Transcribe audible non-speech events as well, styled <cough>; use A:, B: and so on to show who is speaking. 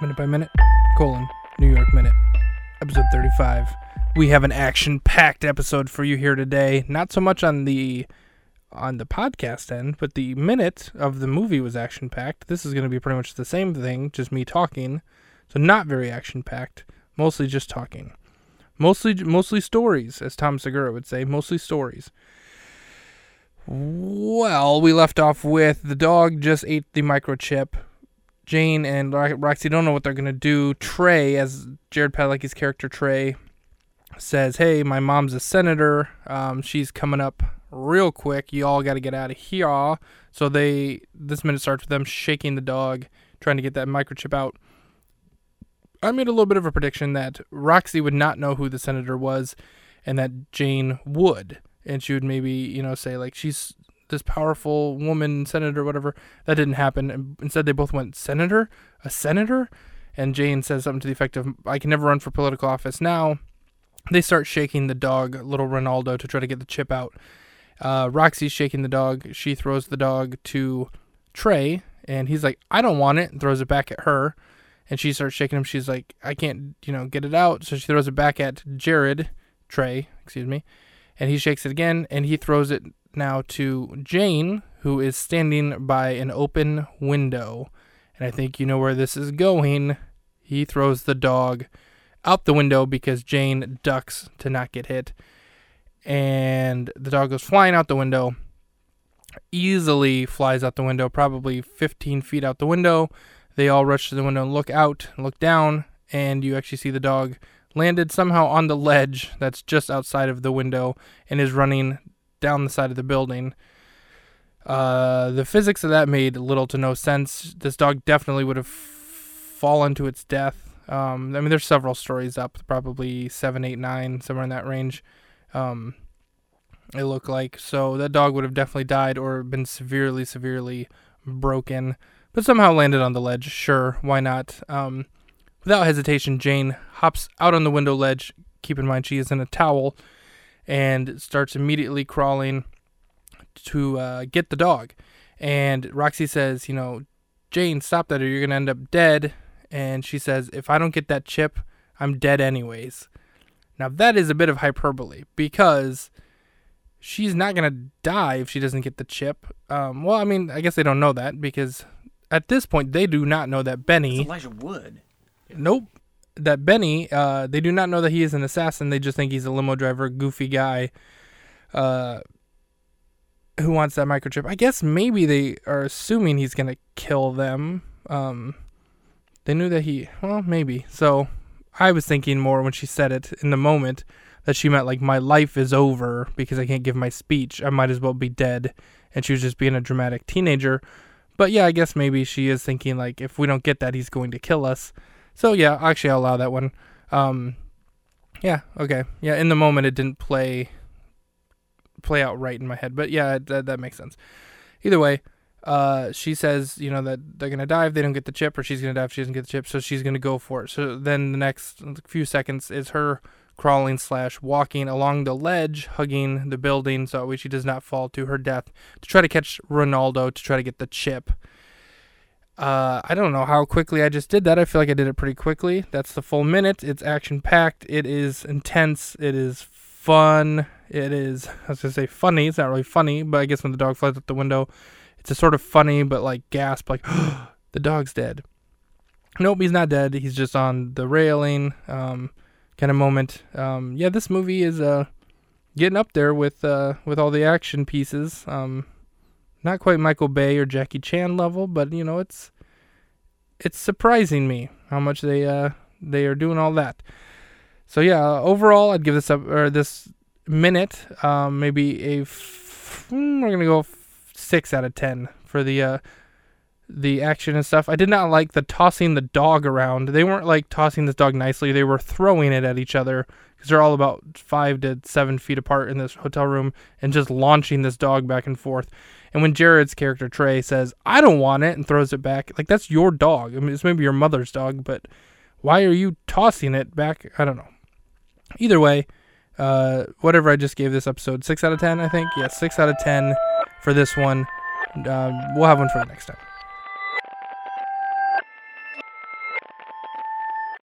A: minute by minute, colon, New York Minute, episode 35. We have an action-packed episode for you here today. Not so much on the on the podcast end, but the minute of the movie was action-packed. This is going to be pretty much the same thing, just me talking. So not very action-packed, mostly just talking. Mostly mostly stories, as Tom Segura would say, mostly stories. Well, we left off with the dog just ate the microchip. Jane and Roxy don't know what they're gonna do. Trey, as Jared Padalecki's character Trey, says, "Hey, my mom's a senator. Um, she's coming up real quick. You all got to get out of here." So they this minute starts with them shaking the dog, trying to get that microchip out. I made a little bit of a prediction that Roxy would not know who the senator was, and that Jane would, and she would maybe you know say like she's this powerful woman senator, whatever. That didn't happen. Instead, they both went senator, a senator, and Jane says something to the effect of, "I can never run for political office now." They start shaking the dog, little Ronaldo, to try to get the chip out. Uh, Roxy's shaking the dog. She throws the dog to Trey, and he's like, "I don't want it," and throws it back at her. And she starts shaking him. She's like, "I can't, you know, get it out." So she throws it back at Jared, Trey, excuse me, and he shakes it again, and he throws it now to Jane, who is standing by an open window. And I think you know where this is going. He throws the dog out the window because Jane ducks to not get hit. And the dog goes flying out the window, easily flies out the window, probably 15 feet out the window. They all rush to the window and look out, look down, and you actually see the dog landed somehow on the ledge that's just outside of the window and is running down the side of the building. Uh, the physics of that made little to no sense. This dog definitely would have fallen to its death. Um, I mean, there's several stories up, probably seven, eight, nine, somewhere in that range. Um, it looked like so that dog would have definitely died or been severely, severely broken, but somehow landed on the ledge. Sure, why not? Um, without hesitation, Jane hops out on the window ledge. Keep in mind she is in a towel and starts immediately crawling to uh, get the dog. And Roxy says, you know, Jane, stop that or you're going to end up dead. And she says, if I don't get that chip, I'm dead anyways. Now, that is a bit of hyperbole because she's not going to die if she doesn't get the chip. Um, well, I mean, I guess they don't know that because at this point, they do not know that Benny.
B: It's Elijah Wood.
A: Nope that Benny, uh, they do not know that he is an assassin. They just think he's a limo driver, goofy guy, uh, who wants that microchip. I guess maybe they are assuming he's gonna kill them. Um, they knew that he, well, maybe. So I was thinking more when she said it in the moment that she meant like my life is over because I can't give my speech. I might as well be dead. And she was just being a dramatic teenager. But yeah, I guess maybe she is thinking like if we don't get that, he's going to kill us. So yeah, actually I'll allow that one. Um, yeah, okay, yeah. In the moment, it didn't play play out right in my head, but yeah, that that makes sense. Either way, uh, she says you know that they're gonna die if they don't get the chip, or she's gonna die if she doesn't get the chip. So she's gonna go for it. So then the next few seconds is her crawling slash walking along the ledge, hugging the building so that way she does not fall to her death to try to catch Ronaldo to try to get the chip. Uh, I don't know how quickly I just did that. I feel like I did it pretty quickly. That's the full minute. It's action packed. It is intense. It is fun. It is, I was going to say funny. It's not really funny, but I guess when the dog flies out the window, it's a sort of funny, but like gasp, like, <gasps> the dog's dead. Nope, he's not dead. He's just on the railing, um, kind of moment. Um, yeah, this movie is, uh, getting up there with, uh, with all the action pieces. Um, not quite Michael Bay or Jackie Chan level, but you know, it's it's surprising me how much they uh they are doing all that. So yeah, overall, I'd give this up or this minute um maybe a f- hmm, we're gonna go f- six out of ten for the uh the action and stuff. I did not like the tossing the dog around. They weren't like tossing this dog nicely. They were throwing it at each other because they're all about five to seven feet apart in this hotel room and just launching this dog back and forth. And when Jared's character Trey says, "I don't want it," and throws it back, like that's your dog. I mean, it's maybe your mother's dog, but why are you tossing it back? I don't know. Either way, uh, whatever I just gave this episode, six out of ten, I think. Yeah, six out of ten for this one. Uh, we'll have one for the next time.